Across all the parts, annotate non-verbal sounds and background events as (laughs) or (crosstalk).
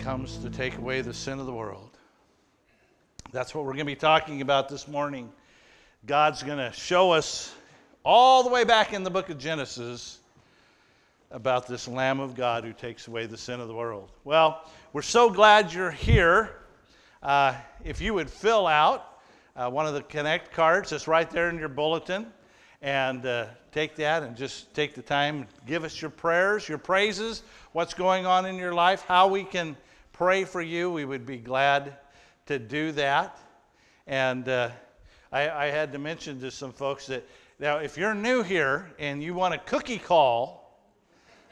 comes to take away the sin of the world. That's what we're going to be talking about this morning. God's going to show us all the way back in the book of Genesis about this Lamb of God who takes away the sin of the world. Well, we're so glad you're here. Uh, if you would fill out uh, one of the Connect cards, it's right there in your bulletin, and uh, take that and just take the time, give us your prayers, your praises, what's going on in your life, how we can pray for you. We would be glad to do that. And uh, I, I had to mention to some folks that now, if you're new here and you want a cookie call,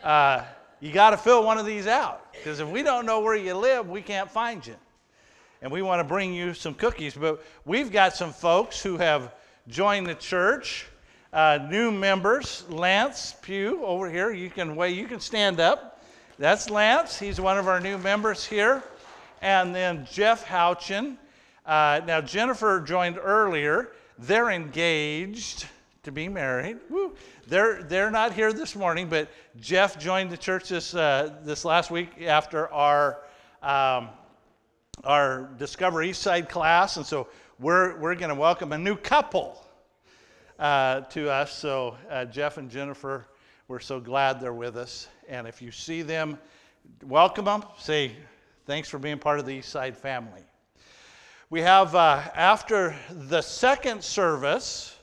uh, you got to fill one of these out because if we don't know where you live, we can't find you. And we want to bring you some cookies. But we've got some folks who have joined the church, uh, new members. Lance Pugh over here, you can wait, you can stand up. That's Lance. He's one of our new members here. And then Jeff Houchin. Uh, now, Jennifer joined earlier. They're engaged to be married. Woo. They're, they're not here this morning, but Jeff joined the church this, uh, this last week after our, um, our Discover Eastside class. And so we're, we're going to welcome a new couple uh, to us. So uh, Jeff and Jennifer, we're so glad they're with us. And if you see them, welcome them. Say, thanks for being part of the Eastside family. We have, uh, after the second service,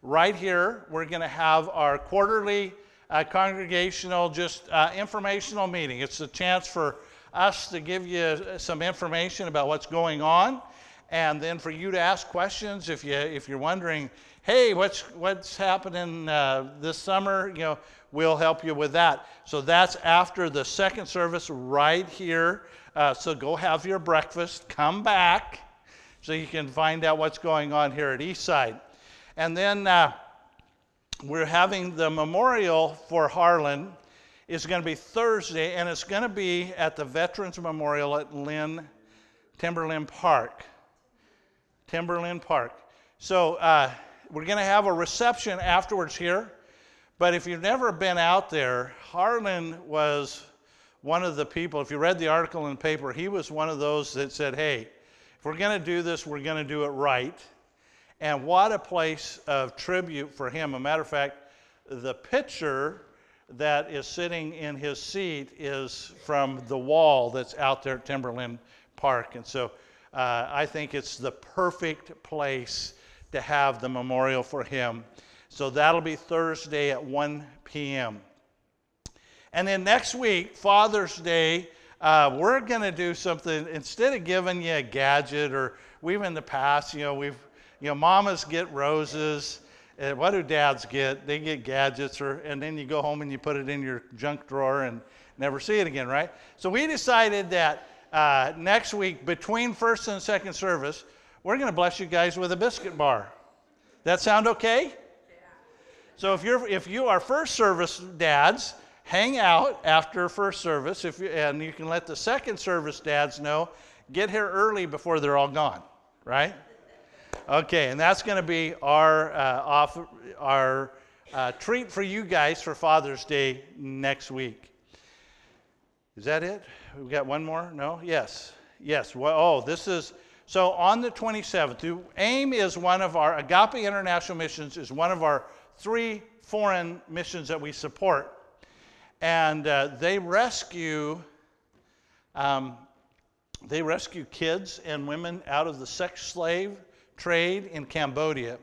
right here, we're going to have our quarterly uh, congregational, just uh, informational meeting. It's a chance for us to give you some information about what's going on, and then for you to ask questions if you if you're wondering, hey, what's what's happening uh, this summer? You know, we'll help you with that. So that's after the second service, right here. Uh, so go have your breakfast, come back, so you can find out what's going on here at Eastside. And then uh, we're having the memorial for Harlan It's going to be Thursday, and it's going to be at the Veterans Memorial at Lynn, Timberland Park. Timberland Park. So uh, we're going to have a reception afterwards here. But if you've never been out there, Harlan was one of the people, if you read the article in the paper, he was one of those that said, hey, if we're going to do this, we're going to do it right. And what a place of tribute for him. A matter of fact, the picture that is sitting in his seat is from the wall that's out there at Timberland Park. And so uh, I think it's the perfect place to have the memorial for him. So that'll be Thursday at 1 p.m. And then next week, Father's Day, uh, we're going to do something. Instead of giving you a gadget, or we've in the past, you know, we've you know, mamas get roses. And what do dads get? They get gadgets, or, and then you go home and you put it in your junk drawer and never see it again, right? So we decided that uh, next week, between first and second service, we're going to bless you guys with a biscuit bar. That sound okay? So if you're if you are first service dads, hang out after first service. If you, and you can let the second service dads know, get here early before they're all gone, right? Okay, and that's going to be our, uh, off, our uh, treat for you guys for Father's Day next week. Is that it? We got one more? No? Yes. Yes. Well, oh, this is so on the 27th. AIM is one of our Agape International Missions is one of our three foreign missions that we support, and uh, they rescue. Um, they rescue kids and women out of the sex slave trade in Cambodia.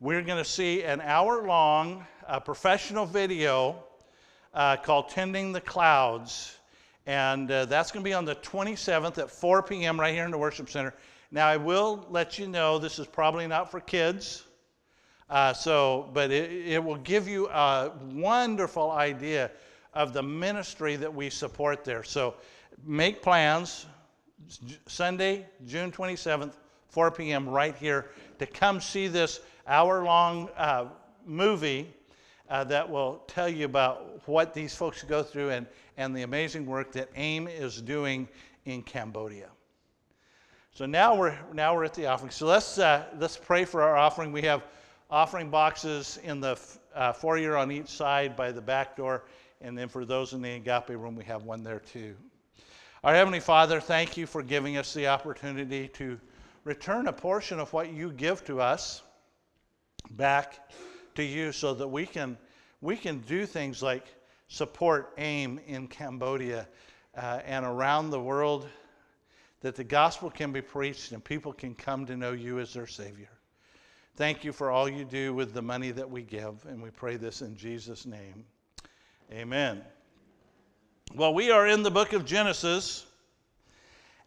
We're going to see an hour long uh, professional video uh, called Tending the Clouds. And uh, that's going to be on the 27th at 4 p.m. right here in the Worship Center. Now, I will let you know this is probably not for kids. Uh, so, but it, it will give you a wonderful idea of the ministry that we support there. So, make plans. Sunday, June 27th, 4 p.m. right here to come see this hour long uh, movie uh, that will tell you about what these folks go through and, and the amazing work that AIM is doing in Cambodia. So now we're, now we're at the offering. So let's, uh, let's pray for our offering. We have offering boxes in the uh, foyer on each side by the back door. And then for those in the agape room, we have one there too. Our Heavenly Father, thank you for giving us the opportunity to return a portion of what you give to us back to you so that we can, we can do things like support AIM in Cambodia uh, and around the world, that the gospel can be preached and people can come to know you as their Savior. Thank you for all you do with the money that we give, and we pray this in Jesus' name. Amen. Well, we are in the book of Genesis,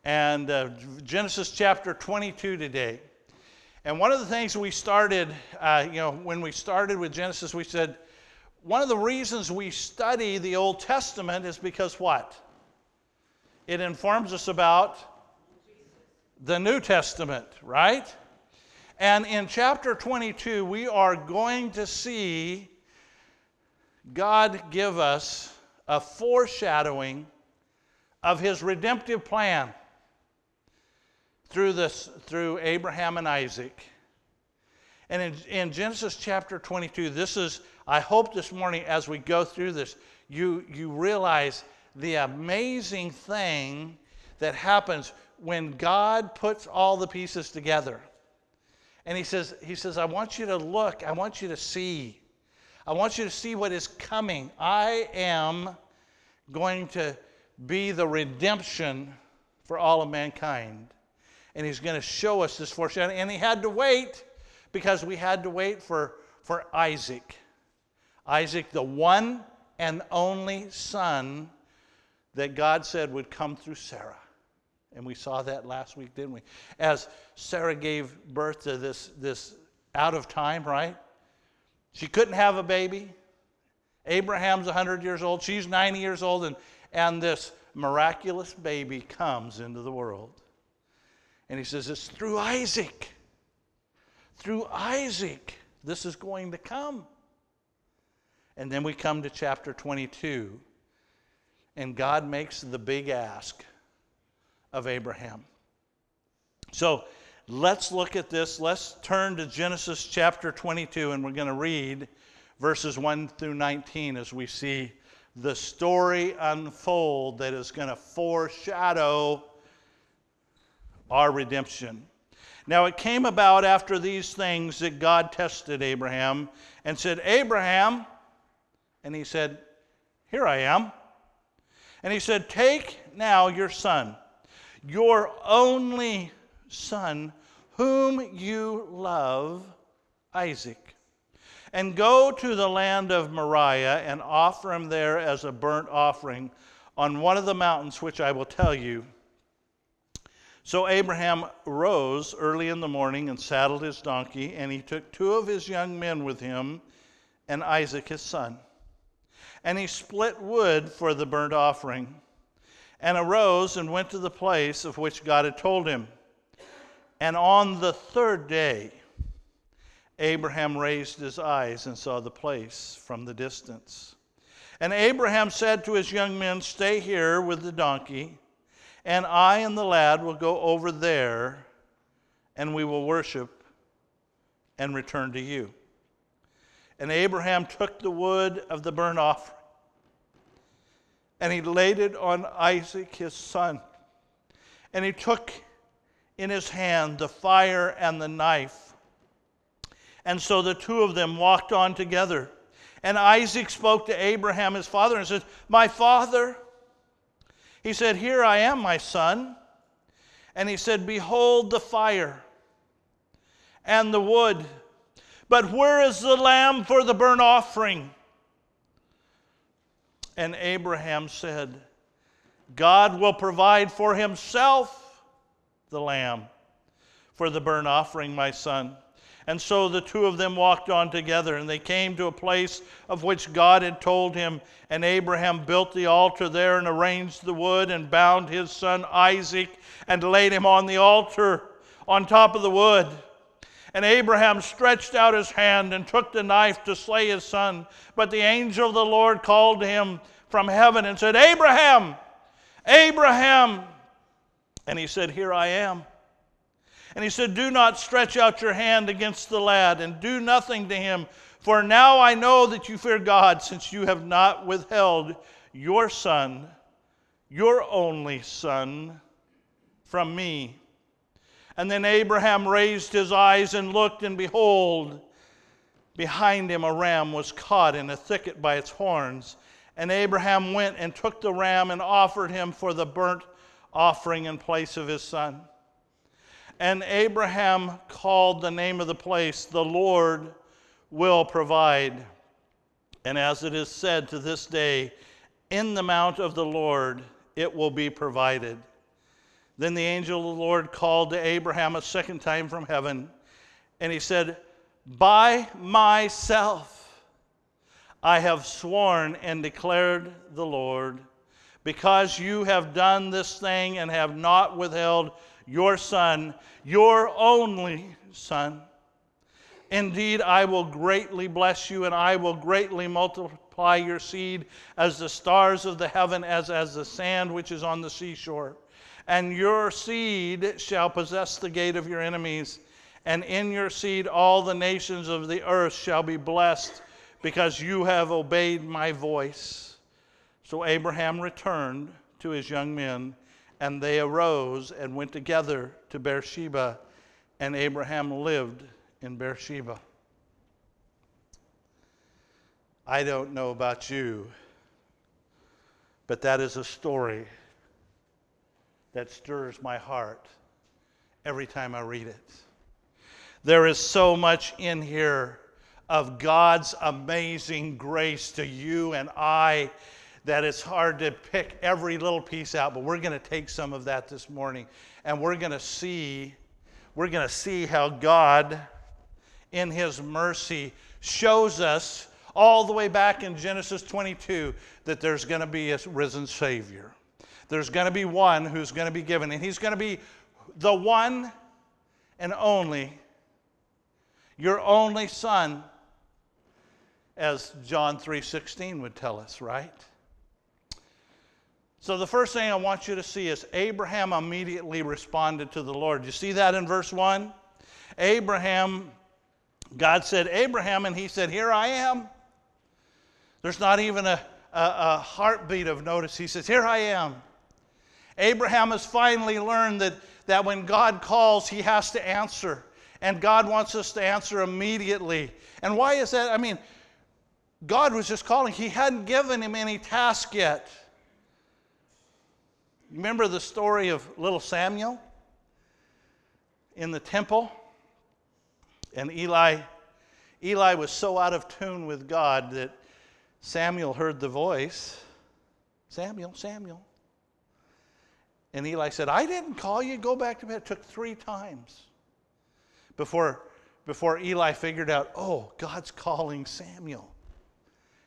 and uh, Genesis chapter 22 today. And one of the things we started, uh, you know, when we started with Genesis, we said one of the reasons we study the Old Testament is because what? It informs us about the New Testament, right? And in chapter 22, we are going to see God give us a foreshadowing of his redemptive plan through this through Abraham and Isaac. And in, in, Genesis chapter 22, this is, I hope this morning as we go through this, you, you realize the amazing thing that happens when God puts all the pieces together. And he says, he says, I want you to look, I want you to see. I want you to see what is coming. I am going to be the redemption for all of mankind. And he's going to show us this foreshadowing. And he had to wait because we had to wait for, for Isaac. Isaac, the one and only son that God said would come through Sarah. And we saw that last week, didn't we? As Sarah gave birth to this, this out of time, right? She couldn't have a baby. Abraham's 100 years old. She's 90 years old. And, and this miraculous baby comes into the world. And he says, It's through Isaac. Through Isaac, this is going to come. And then we come to chapter 22, and God makes the big ask of Abraham. So let's look at this. Let's turn to Genesis chapter 22, and we're going to read verses 1 through 19 as we see the story unfold that is going to foreshadow our redemption. Now, it came about after these things that God tested Abraham and said, Abraham, and he said, Here I am. And he said, Take now your son your only son, whom you love, Isaac. And go to the land of Moriah and offer him there as a burnt offering on one of the mountains which I will tell you. So Abraham rose early in the morning and saddled his donkey, and he took two of his young men with him and Isaac his son. And he split wood for the burnt offering and arose and went to the place of which God had told him. And on the third day, Abraham raised his eyes and saw the place from the distance. And Abraham said to his young men, Stay here with the donkey, and I and the lad will go over there, and we will worship and return to you. And Abraham took the wood of the burnt offering and he laid it on Isaac his son. And he took in his hand the fire and the knife. And so the two of them walked on together. And Isaac spoke to Abraham, his father, and said, My father. He said, Here I am, my son. And he said, Behold the fire and the wood. But where is the lamb for the burnt offering? And Abraham said, God will provide for himself the lamb for the burnt offering, my son. And so the two of them walked on together, and they came to a place of which God had told him. And Abraham built the altar there and arranged the wood and bound his son Isaac and laid him on the altar on top of the wood. And Abraham stretched out his hand and took the knife to slay his son. But the angel of the Lord called to him from heaven and said, Abraham, Abraham. And he said, Here I am. And he said, Do not stretch out your hand against the lad, and do nothing to him, For now I know that you fear God, since you have not withheld your son, your only son, from me. And then Abraham raised his eyes and looked, and behold, behind him a ram was caught in a thicket by its horns. And Abraham went and took the ram and offered him for the burnt offering in place of his son. And Abraham called the name of the place, The Lord will provide. And as it is said to this day, in the mount of the Lord it will be provided. Then the angel of the Lord called to Abraham a second time from heaven, and he said, By myself I have sworn and declared the Lord, because you have done this thing and have not withheld your son, your only son. Indeed, I will greatly bless you, and I will greatly multiply your seed as the stars of the heaven, as, as the sand which is on the seashore. And your seed shall possess the gate of your enemies, and in your seed all the nations of the earth shall be blessed, because you have obeyed my voice. So Abraham returned to his young men and they arose and went together to Beersheba, and Abraham lived in Beersheba. I don't know about you, but that is a story that stirs my heart every time I read it. There is so much in here of God's amazing grace to you and I that it's hard to pick every little piece out, but we're going to take some of that this morning and we're going to see we're going to see how God in his mercy shows us all the way back in Genesis 22 that there's going to be a risen savior. There's going to be one who's going to be given and he's going to be the one and only your only son as John 3:16 would tell us, right? So, the first thing I want you to see is Abraham immediately responded to the Lord. You see that in verse 1? Abraham, God said, Abraham, and he said, Here I am. There's not even a, a, a heartbeat of notice. He says, Here I am. Abraham has finally learned that, that when God calls, he has to answer. And God wants us to answer immediately. And why is that? I mean, God was just calling, He hadn't given him any task yet. Remember the story of little Samuel in the temple? And Eli, Eli was so out of tune with God that Samuel heard the voice Samuel, Samuel. And Eli said, I didn't call you, go back to bed. It took three times before, before Eli figured out, oh, God's calling Samuel.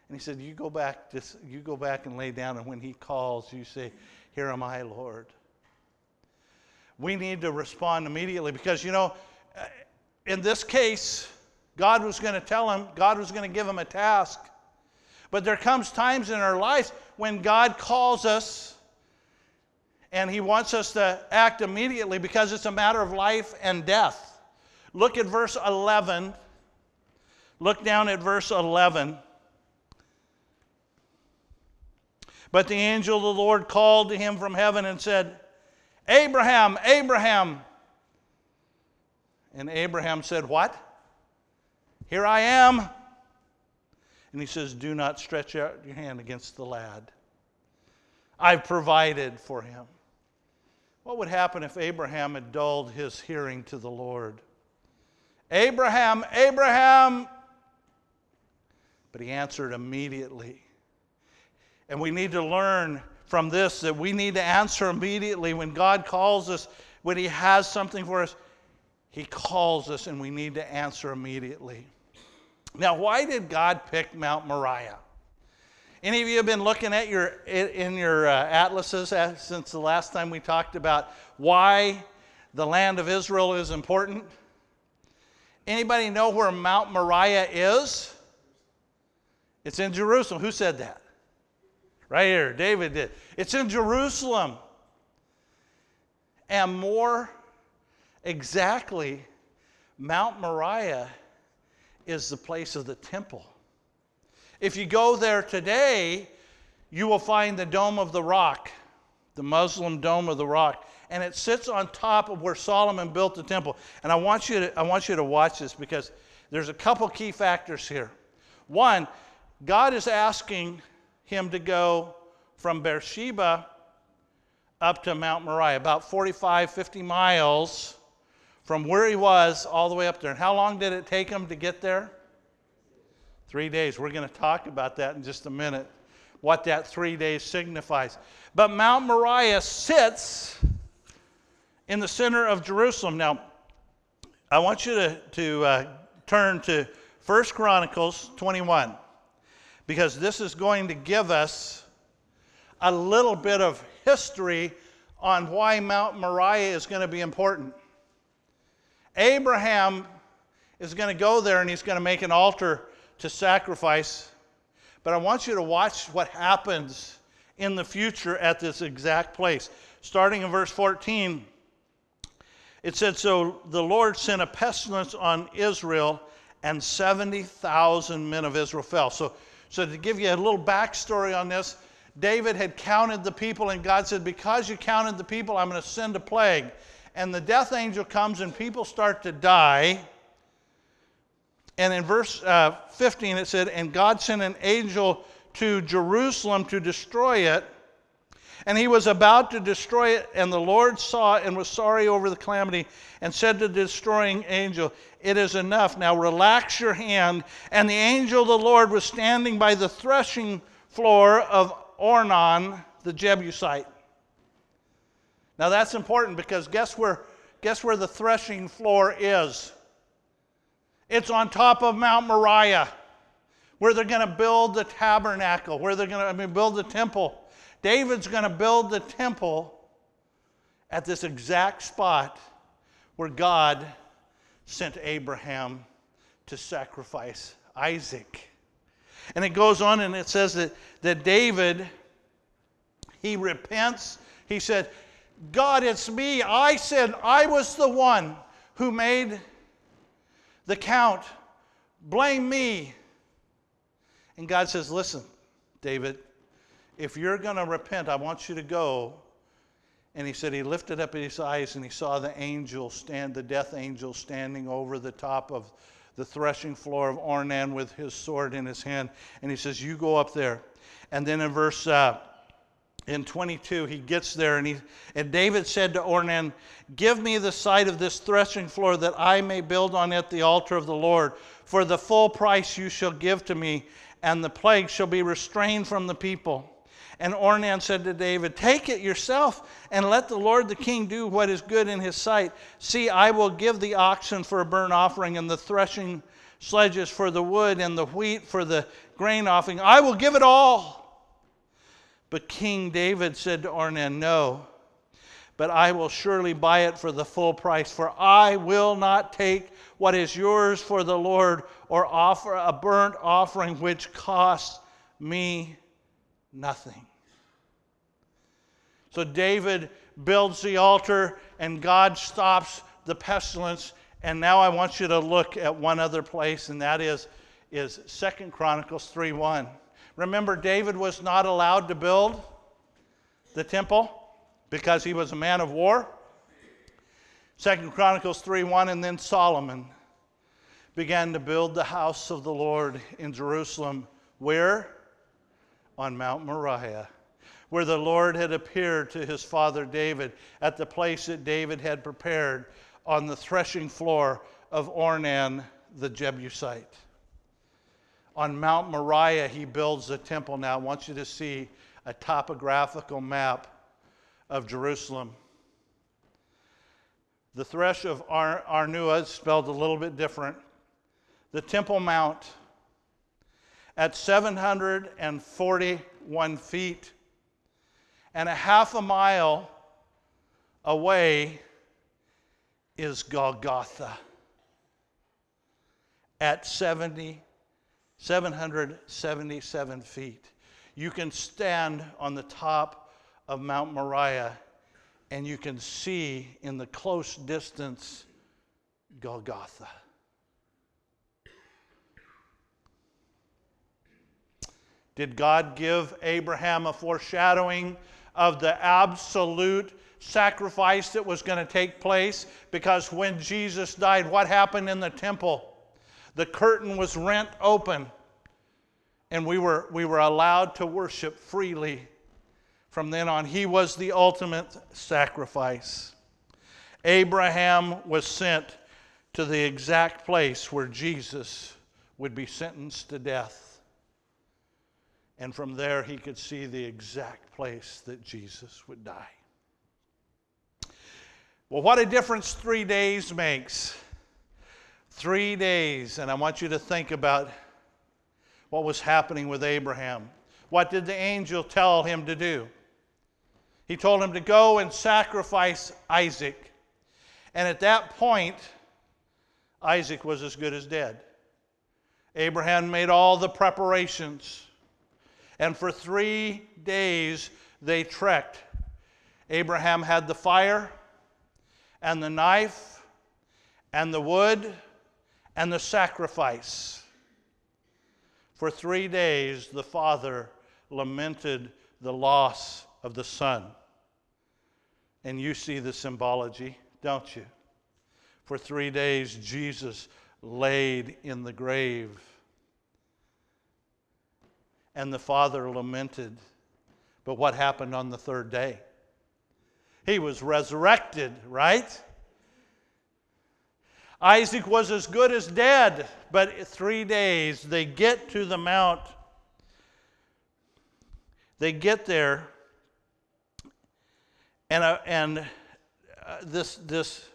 And he said, You go back, just, you go back and lay down, and when he calls, you say, here am I, Lord. We need to respond immediately because, you know, uh, in this case, God was going to tell him, God was going to give him a task. But there comes times in our lives when God calls us and he wants us to act immediately because it's a matter of life and death. Look at verse 11. Look down at verse 11. But the angel of the Lord called to him from heaven and said, Abraham, Abraham. And Abraham said, What? Here I am. And he says, Do not stretch out your hand against the lad. I've provided for him. What would happen if Abraham had dulled his hearing to the Lord? Abraham, Abraham. But he answered immediately. And we need to learn from this that we need to answer immediately when God calls us, when He has something for us. He calls us and we need to answer immediately. Now, why did God pick Mount Moriah? Any of you have been looking at your in your uh, atlases since the last time we talked about why the land of Israel is important? Anybody know where Mount Moriah is? It's in Jerusalem. Who said that? Right here, David did. It's in Jerusalem. And more exactly, Mount Moriah is the place of the temple. If you go there today, you will find the Dome of the Rock, the Muslim Dome of the Rock, and it sits on top of where Solomon built the temple. And I want you to, I want you to watch this because there's a couple key factors here. One, God is asking him to go from Beersheba up to Mount Moriah, about 45, 50 miles from where he was all the way up there. And how long did it take him to get there? Three days. We're going to talk about that in just a minute, what that three days signifies. But Mount Moriah sits in the center of Jerusalem. Now, I want you to, to uh, turn to 1 Chronicles 21 because this is going to give us a little bit of history on why Mount Moriah is going to be important. Abraham is going to go there and he's going to make an altar to sacrifice. But I want you to watch what happens in the future at this exact place. Starting in verse 14, it said So the Lord sent a pestilence on Israel, and 70,000 men of Israel fell. So, so to give you a little backstory on this, David had counted the people, and God said, Because you counted the people, I'm going to send a plague and the death angel comes and people start to die. And in verse uh, 15 it said, And God sent an angel to Jerusalem to destroy it. And he was about to destroy it, and the Lord saw and was sorry over the calamity and said to the destroying angel, It is enough. Now relax your hand. And the angel of the Lord was standing by the threshing floor of Ornan, the Jebusite. Now that's important because guess where, guess where the threshing floor is? It's on top of Mount Moriah, where they're going to build the tabernacle, where they're going to I mean, build the temple. David's going to build the temple at this exact spot where God sent Abraham to sacrifice Isaac. And it goes on and it says that, that David, he repents. He said, God, it's me. I said I was the one who made the count. Blame me. And God says, Listen, David, if you're going to repent, I want you to go. And he said he lifted up his eyes and he saw the angel stand, the death angel standing over the top of the threshing floor of Ornan with his sword in his hand. And he says, You go up there. And then in verse. Uh, in 22, he gets there and, he, and David said to Ornan, Give me the site of this threshing floor that I may build on it the altar of the Lord. For the full price you shall give to me, and the plague shall be restrained from the people. And Ornan said to David, Take it yourself, and let the Lord the king do what is good in his sight. See, I will give the oxen for a burnt offering, and the threshing sledges for the wood, and the wheat for the grain offering. I will give it all. But King David said to Ornan, No, but I will surely buy it for the full price, for I will not take what is yours for the Lord or offer a burnt offering which costs me nothing. So David builds the altar and God stops the pestilence. And now I want you to look at one other place, and that is, is 2 Chronicles 3 1. Remember, David was not allowed to build the temple because he was a man of war. Second Chronicles 3 1, and then Solomon began to build the house of the Lord in Jerusalem. Where? On Mount Moriah, where the Lord had appeared to his father David at the place that David had prepared on the threshing floor of Ornan the Jebusite on Mount Moriah, he builds the temple. Now, I want you to see a topographical map of Jerusalem. The thresh of Ar- Araunah is spelled a little bit different. The Temple Mount at 741 feet and a half a mile away is Golgotha at 70 777 feet. You can stand on the top of Mount Moriah and you can see in the close distance Golgotha. Did God give Abraham a foreshadowing of the absolute sacrifice that was going to take place? Because when Jesus died, what happened in the temple? The curtain was rent open, and we were, we were allowed to worship freely from then on. He was the ultimate sacrifice. Abraham was sent to the exact place where Jesus would be sentenced to death. And from there, he could see the exact place that Jesus would die. Well, what a difference three days makes. Three days, and I want you to think about what was happening with Abraham. What did the angel tell him to do? He told him to go and sacrifice Isaac. And at that point, Isaac was as good as dead. Abraham made all the preparations. And for three days they trekked. Abraham had the fire and the knife and the wood and the sacrifice. For three days the father lamented the loss of the son. And you see the symbology, don't you? For three days, Jesus laid in the grave. And the father lamented. But what happened on the third day? He was resurrected, right? Isaac was as good as dead, but three days they get to the mount. They get there, and, uh, and uh, this, this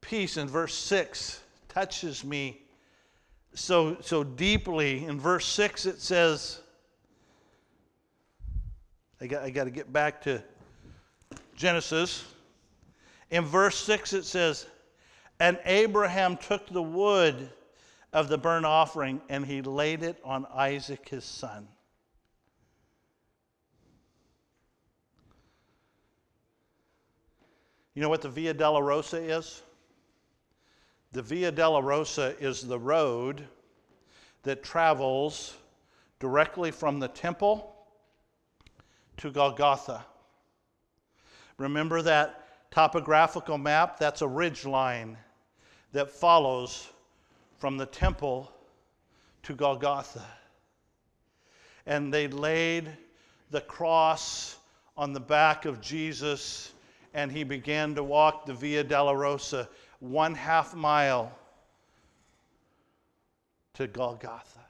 piece in verse 6 touches me so, so deeply. In verse 6, it says, I got, I got to get back to Genesis. In verse 6, it says, And Abraham took the wood of the burnt offering and he laid it on Isaac his son. You know what the Via Dolorosa is? The Via Dolorosa is the road that travels directly from the temple to Golgotha. Remember that topographical map? That's a ridge line that follows from the temple to Golgotha. And they laid the cross on the back of Jesus, and he began to walk the Via Dolorosa one half mile to Golgotha.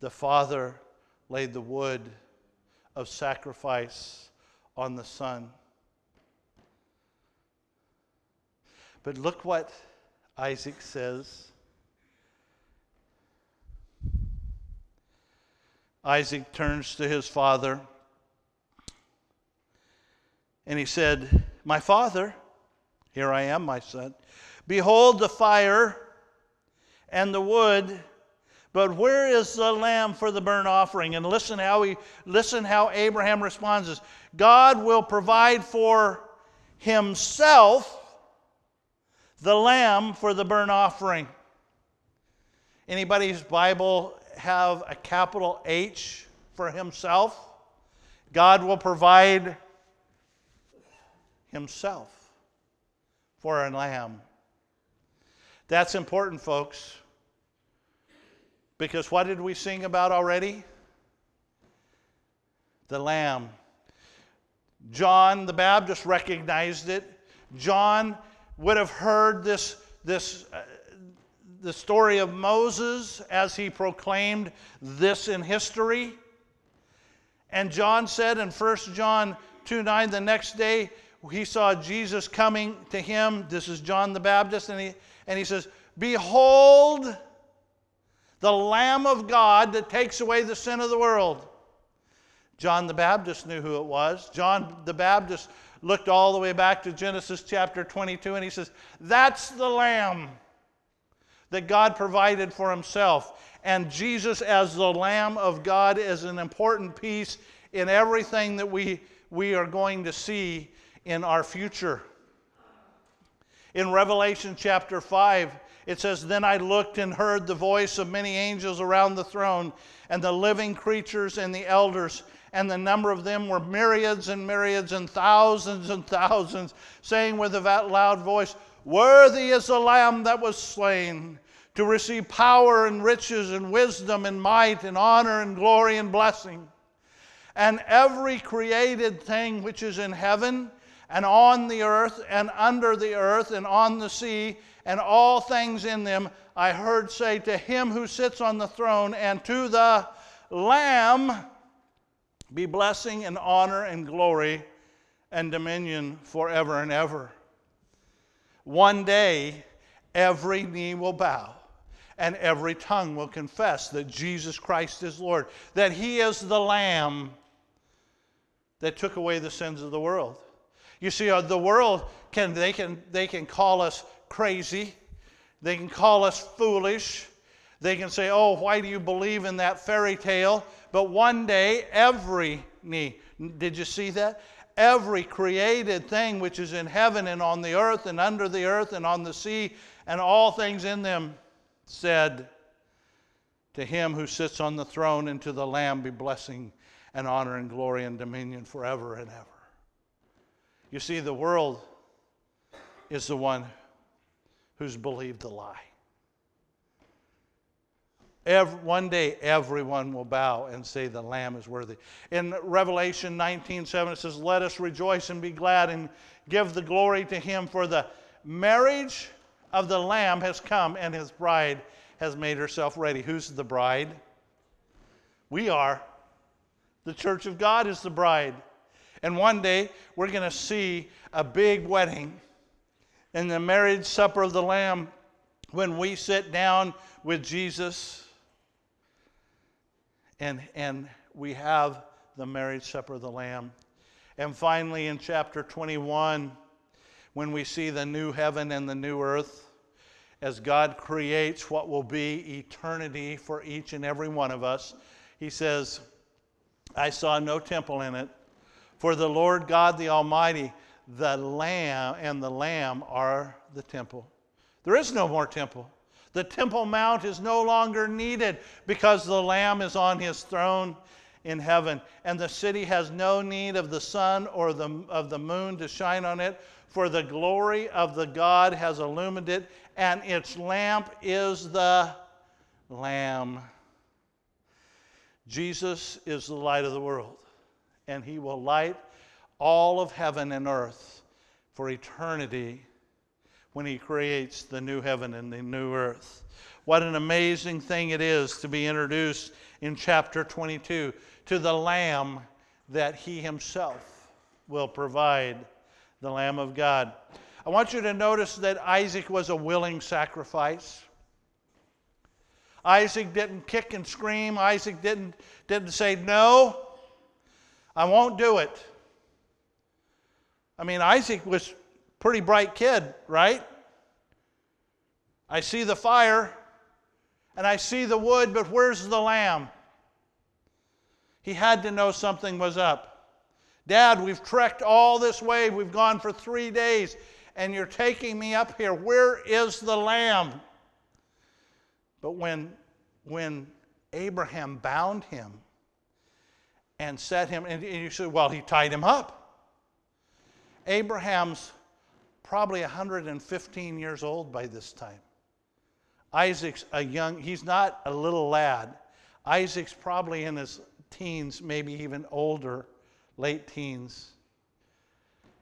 The Father laid the wood of sacrifice on the Son. But look what Isaac says. Isaac turns to his father and he said, My father. Here I am, my son. Behold the fire and the wood, but where is the lamb for the burnt offering? And listen how he listen how Abraham responds. God will provide for himself the lamb for the burnt offering. Anybody's Bible have a capital H for himself? God will provide himself for a lamb. That's important, folks. Because what did we sing about already? The lamb. John the Baptist recognized it. John would have heard this, this uh, the story of Moses as he proclaimed this in history. And John said in 1 John 2 9, the next day he saw Jesus coming to him. This is John the Baptist, and he, and he says, Behold, the Lamb of God that takes away the sin of the world. John the Baptist knew who it was. John the Baptist looked all the way back to Genesis chapter 22, and he says, That's the Lamb that God provided for himself. And Jesus, as the Lamb of God, is an important piece in everything that we, we are going to see in our future. In Revelation chapter 5, It says, Then I looked and heard the voice of many angels around the throne, and the living creatures and the elders, and the number of them were myriads and myriads and thousands and thousands, saying with a loud voice, Worthy is the Lamb that was slain to receive power and riches and wisdom and might and honor and glory and blessing. And every created thing which is in heaven and on the earth and under the earth and on the sea and all things in them, I heard say to him who sits on the throne and to the Lamb be blessing and honor and glory and dominion forever and ever. One day, every knee will bow and every tongue will confess that Jesus Christ is Lord, that He is the Lamb that took away the sins of the world. You see, uh, the world can they can they can call us crazy, they can call us foolish, they can say, "Oh, why do you believe in that fairy tale?" But one day, every knee. Did you see that? Every created thing which is in heaven and on the earth and under the earth and on the sea and all things in them said, To him who sits on the throne and to the Lamb be blessing and honor and glory and dominion forever and ever. You see, the world is the one who's believed the lie. Every, one day, everyone will bow and say, The Lamb is worthy. In Revelation 19 7, it says, Let us rejoice and be glad and give the glory to him, for the marriage of the Lamb has come, and his bride has made herself ready. Who's the bride? We are. The church of God is the bride. And one day we're going to see a big wedding in the marriage supper of the Lamb when we sit down with Jesus and, and we have the marriage supper of the Lamb. And finally, in chapter 21, when we see the new heaven and the new earth, as God creates what will be eternity for each and every one of us, He says, I saw no temple in it, for the Lord God the Almighty, the Lamb and the Lamb are the temple. There is no more temple. The Temple Mount is no longer needed because the Lamb is on his throne in heaven. And the city has no need of the sun or the, of the moon to shine on it, for the glory of the God has illumined it, and its lamp is the Lamb. Jesus is the light of the world, and he will light all of heaven and earth for eternity when he creates the new heaven and the new earth. What an amazing thing it is to be introduced in chapter 22 to the Lamb that he himself will provide, the Lamb of God. I want you to notice that Isaac was a willing sacrifice. Isaac didn't kick and scream. Isaac didn't, didn't say, No, I won't do it. I mean, Isaac was Pretty bright kid, right? I see the fire and I see the wood, but where's the lamb? He had to know something was up. Dad, we've trekked all this way. We've gone for three days, and you're taking me up here. Where is the lamb? But when, when Abraham bound him and set him, and you say, well, he tied him up. Abraham's probably 115 years old by this time. Isaac's a young, he's not a little lad. Isaac's probably in his teens, maybe even older, late teens.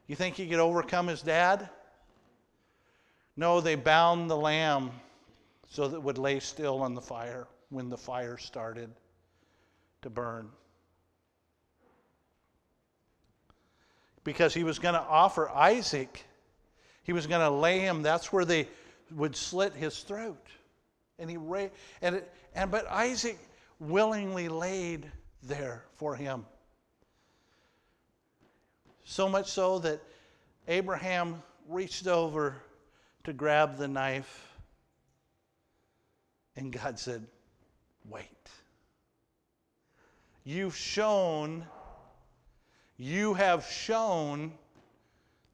You think he could overcome his dad? No, they bound the lamb so that it would lay still on the fire when the fire started to burn. Because he was going to offer Isaac he was going to lay him. That's where they would slit his throat. And he and it, and but Isaac willingly laid there for him. So much so that Abraham reached over to grab the knife, and God said, Wait. You've shown, you have shown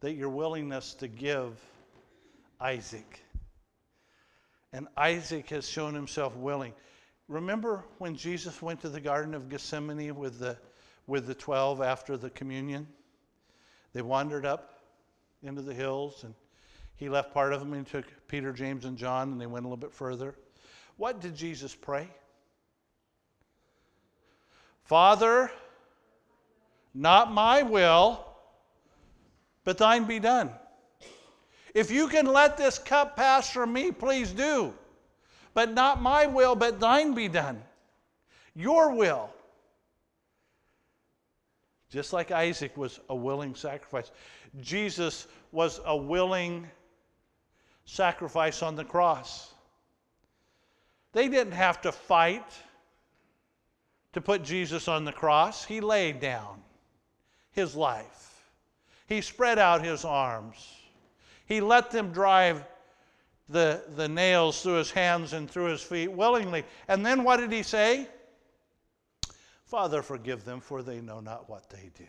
that your willingness to give Isaac. And Isaac has shown himself willing. Remember when Jesus went to the Garden of Gethsemane with the, with the 12 after the communion? They wandered up into the hills, and he left part of them and took Peter, James, and John, and they went a little bit further. What did Jesus pray? Father, not my will, but thine be done. If you can let this cup pass from me, please do. But not my will, but thine be done. Your will. Just like Isaac was a willing sacrifice, Jesus was a willing sacrifice on the cross. They didn't have to fight to put Jesus on the cross, He laid down His life, He spread out His arms, He let them drive the, the nails through his hands and through his feet willingly. And then what did he say? Father, forgive them, for they know not what they do.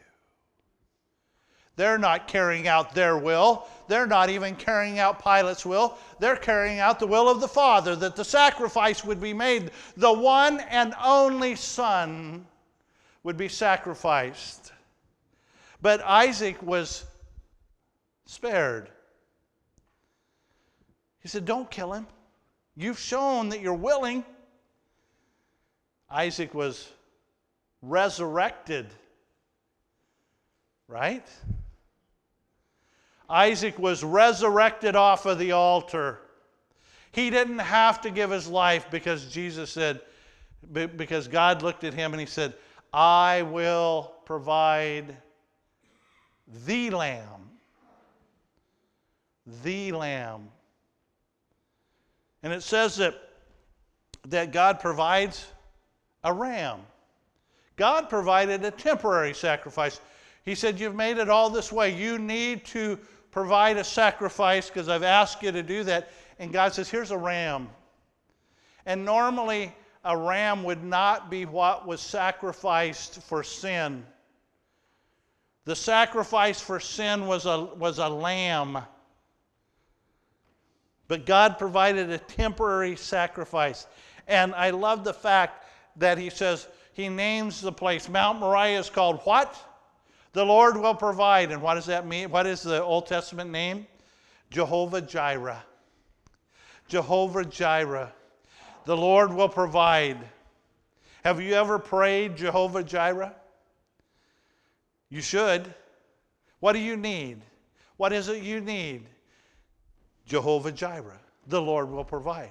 They're not carrying out their will. They're not even carrying out Pilate's will. They're carrying out the will of the Father that the sacrifice would be made. The one and only Son would be sacrificed. But Isaac was spared. He said, Don't kill him. You've shown that you're willing. Isaac was resurrected, right? Isaac was resurrected off of the altar. He didn't have to give his life because Jesus said, because God looked at him and he said, I will provide the lamb. The lamb. And it says that, that God provides a ram. God provided a temporary sacrifice. He said, You've made it all this way. You need to provide a sacrifice because I've asked you to do that. And God says, Here's a ram. And normally, a ram would not be what was sacrificed for sin. The sacrifice for sin was a, was a lamb. But God provided a temporary sacrifice. And I love the fact that he says, he names the place. Mount Moriah is called what? The Lord will provide. And what does that mean? What is the Old Testament name? Jehovah Jireh. Jehovah Jireh. The Lord will provide. Have you ever prayed Jehovah Jireh? You should. What do you need? What is it you need? Jehovah Jireh, the Lord will provide.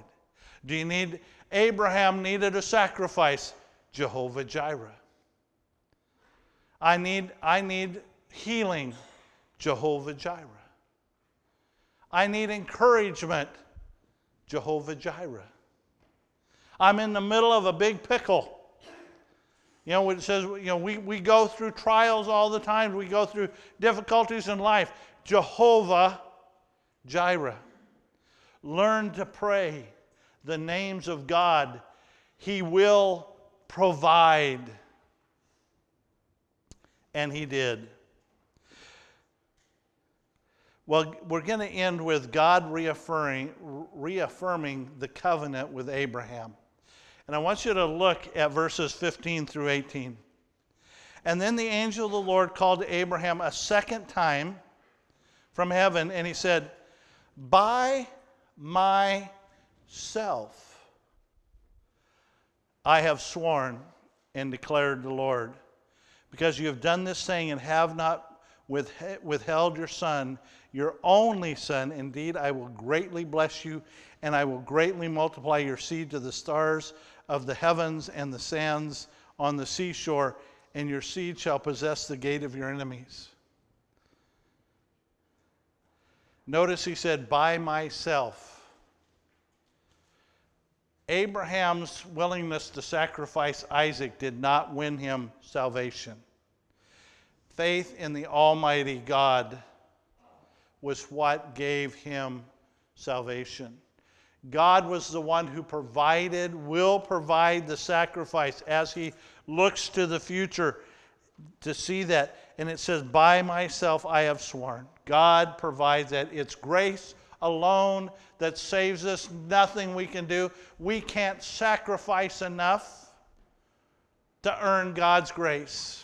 Do you need, Abraham needed a sacrifice, Jehovah Jireh. I need, I need healing, Jehovah Jireh. I need encouragement, Jehovah Jireh. I'm in the middle of a big pickle. You know, it says, you know, we, we go through trials all the time, we go through difficulties in life. Jehovah Jireh. Learn to pray the names of God. He will provide. And He did. Well, we're going to end with God reaffirming, reaffirming the covenant with Abraham. And I want you to look at verses 15 through 18. And then the angel of the Lord called to Abraham a second time from heaven, and he said, By myself I have sworn and declared the Lord, because you have done this thing and have not withheld your son, your only son. Indeed, I will greatly bless you, and I will greatly multiply your seed to the stars of the heavens and the sands on the seashore, and your seed shall possess the gate of your enemies. Notice he said, By myself. Abraham's willingness to sacrifice Isaac did not win him salvation. Faith in the Almighty God was what gave him salvation. God was the one who provided, will provide the sacrifice as he looks to the future to see that. And it says, By myself I have sworn. God provides that. It's grace alone that saves us, nothing we can do. We can't sacrifice enough to earn God's grace.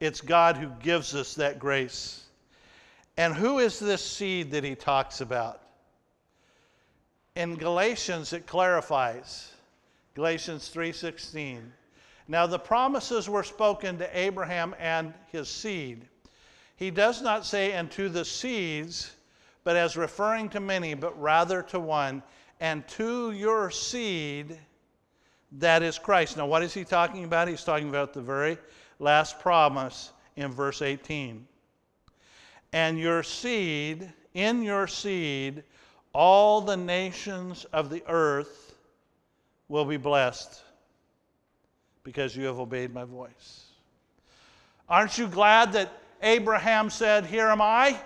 It's God who gives us that grace. And who is this seed that he talks about? In Galatians it clarifies. Galatians 3:16. Now the promises were spoken to Abraham and his seed. He does not say and to the seeds, but as referring to many, but rather to one, and to your seed that is Christ. Now what is he talking about? He's talking about the very last promise in verse 18. And your seed, in your seed, all the nations of the earth will be blessed because you have obeyed my voice. Aren't you glad that Abraham said, Here am I?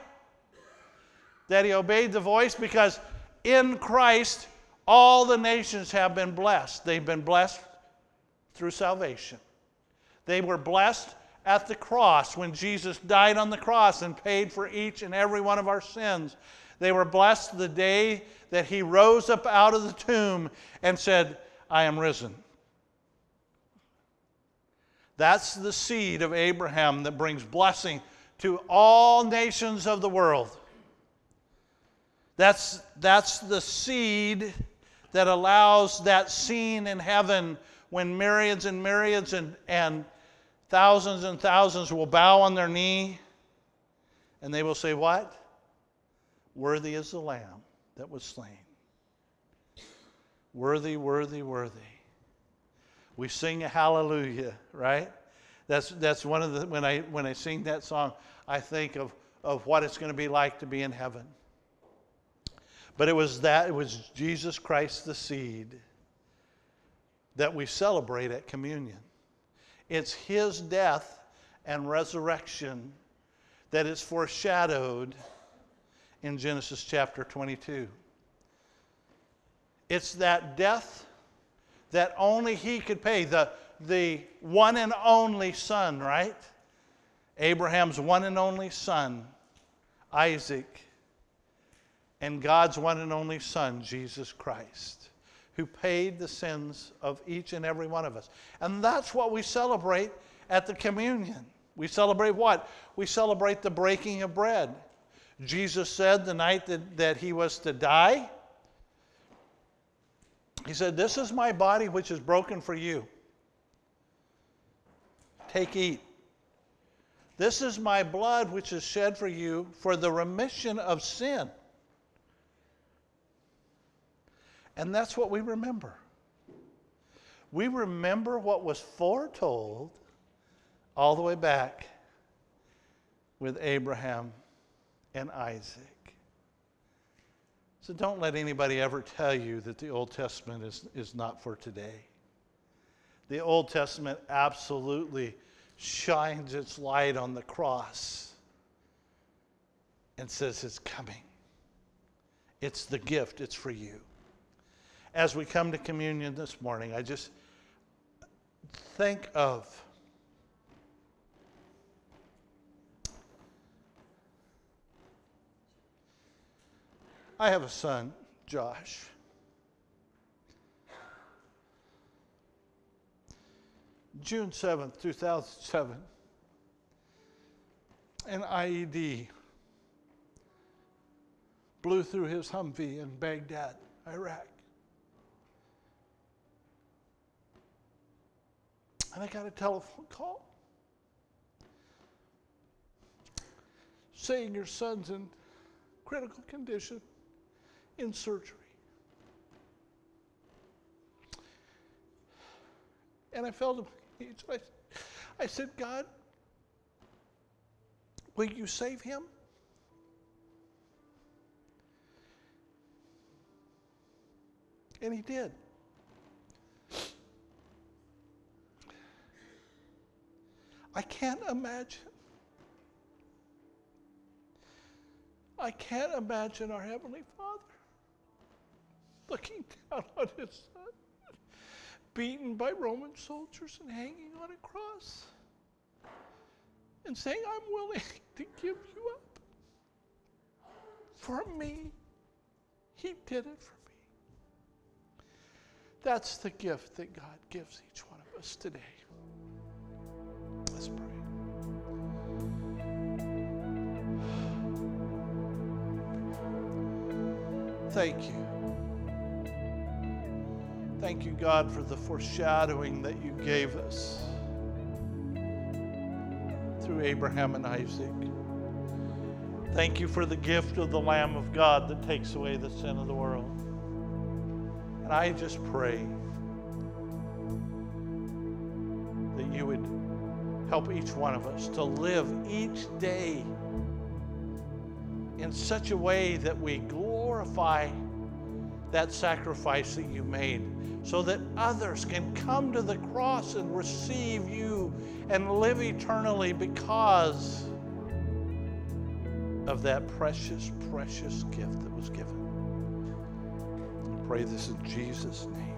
That he obeyed the voice because in Christ all the nations have been blessed. They've been blessed through salvation. They were blessed at the cross when Jesus died on the cross and paid for each and every one of our sins. They were blessed the day that he rose up out of the tomb and said, I am risen. That's the seed of Abraham that brings blessing to all nations of the world. That's, that's the seed that allows that scene in heaven when myriads and myriads and, and thousands and thousands will bow on their knee and they will say, What? Worthy is the Lamb that was slain. Worthy, worthy, worthy. We sing a hallelujah, right? That's, that's one of the, when I, when I sing that song, I think of, of what it's going to be like to be in heaven. But it was that, it was Jesus Christ the seed that we celebrate at communion. It's his death and resurrection that is foreshadowed in Genesis chapter 22. It's that death that only he could pay, the, the one and only son, right? Abraham's one and only son, Isaac and God's one and only Son, Jesus Christ, who paid the sins of each and every one of us. And that's what we celebrate at the communion. We celebrate what? We celebrate the breaking of bread. Jesus said the night that, that he was to die, he said, This is my body which is broken for you. Take, eat. This is my blood which is shed for you for the remission of sin. And that's what we remember. We remember what was foretold all the way back with Abraham and Isaac. So don't let anybody ever tell you that the Old Testament is, is not for today. The Old Testament absolutely shines its light on the cross and says it's coming. It's the gift, it's for you as we come to communion this morning, I just think of I have a son, Josh. June 7th, 2007, an IED blew through his Humvee in Baghdad, Iraq. And I got a telephone call saying your son's in critical condition in surgery. And I felt I said, God, will you save him? And he did. I can't imagine. I can't imagine our Heavenly Father looking down on His Son, beaten by Roman soldiers and hanging on a cross, and saying, I'm willing (laughs) to give you up for me. He did it for me. That's the gift that God gives each one of us today. Let's pray. Thank you. Thank you, God, for the foreshadowing that you gave us through Abraham and Isaac. Thank you for the gift of the Lamb of God that takes away the sin of the world. And I just pray that you would help each one of us to live each day in such a way that we glorify that sacrifice that you made so that others can come to the cross and receive you and live eternally because of that precious, precious gift that was given. I pray this in Jesus' name.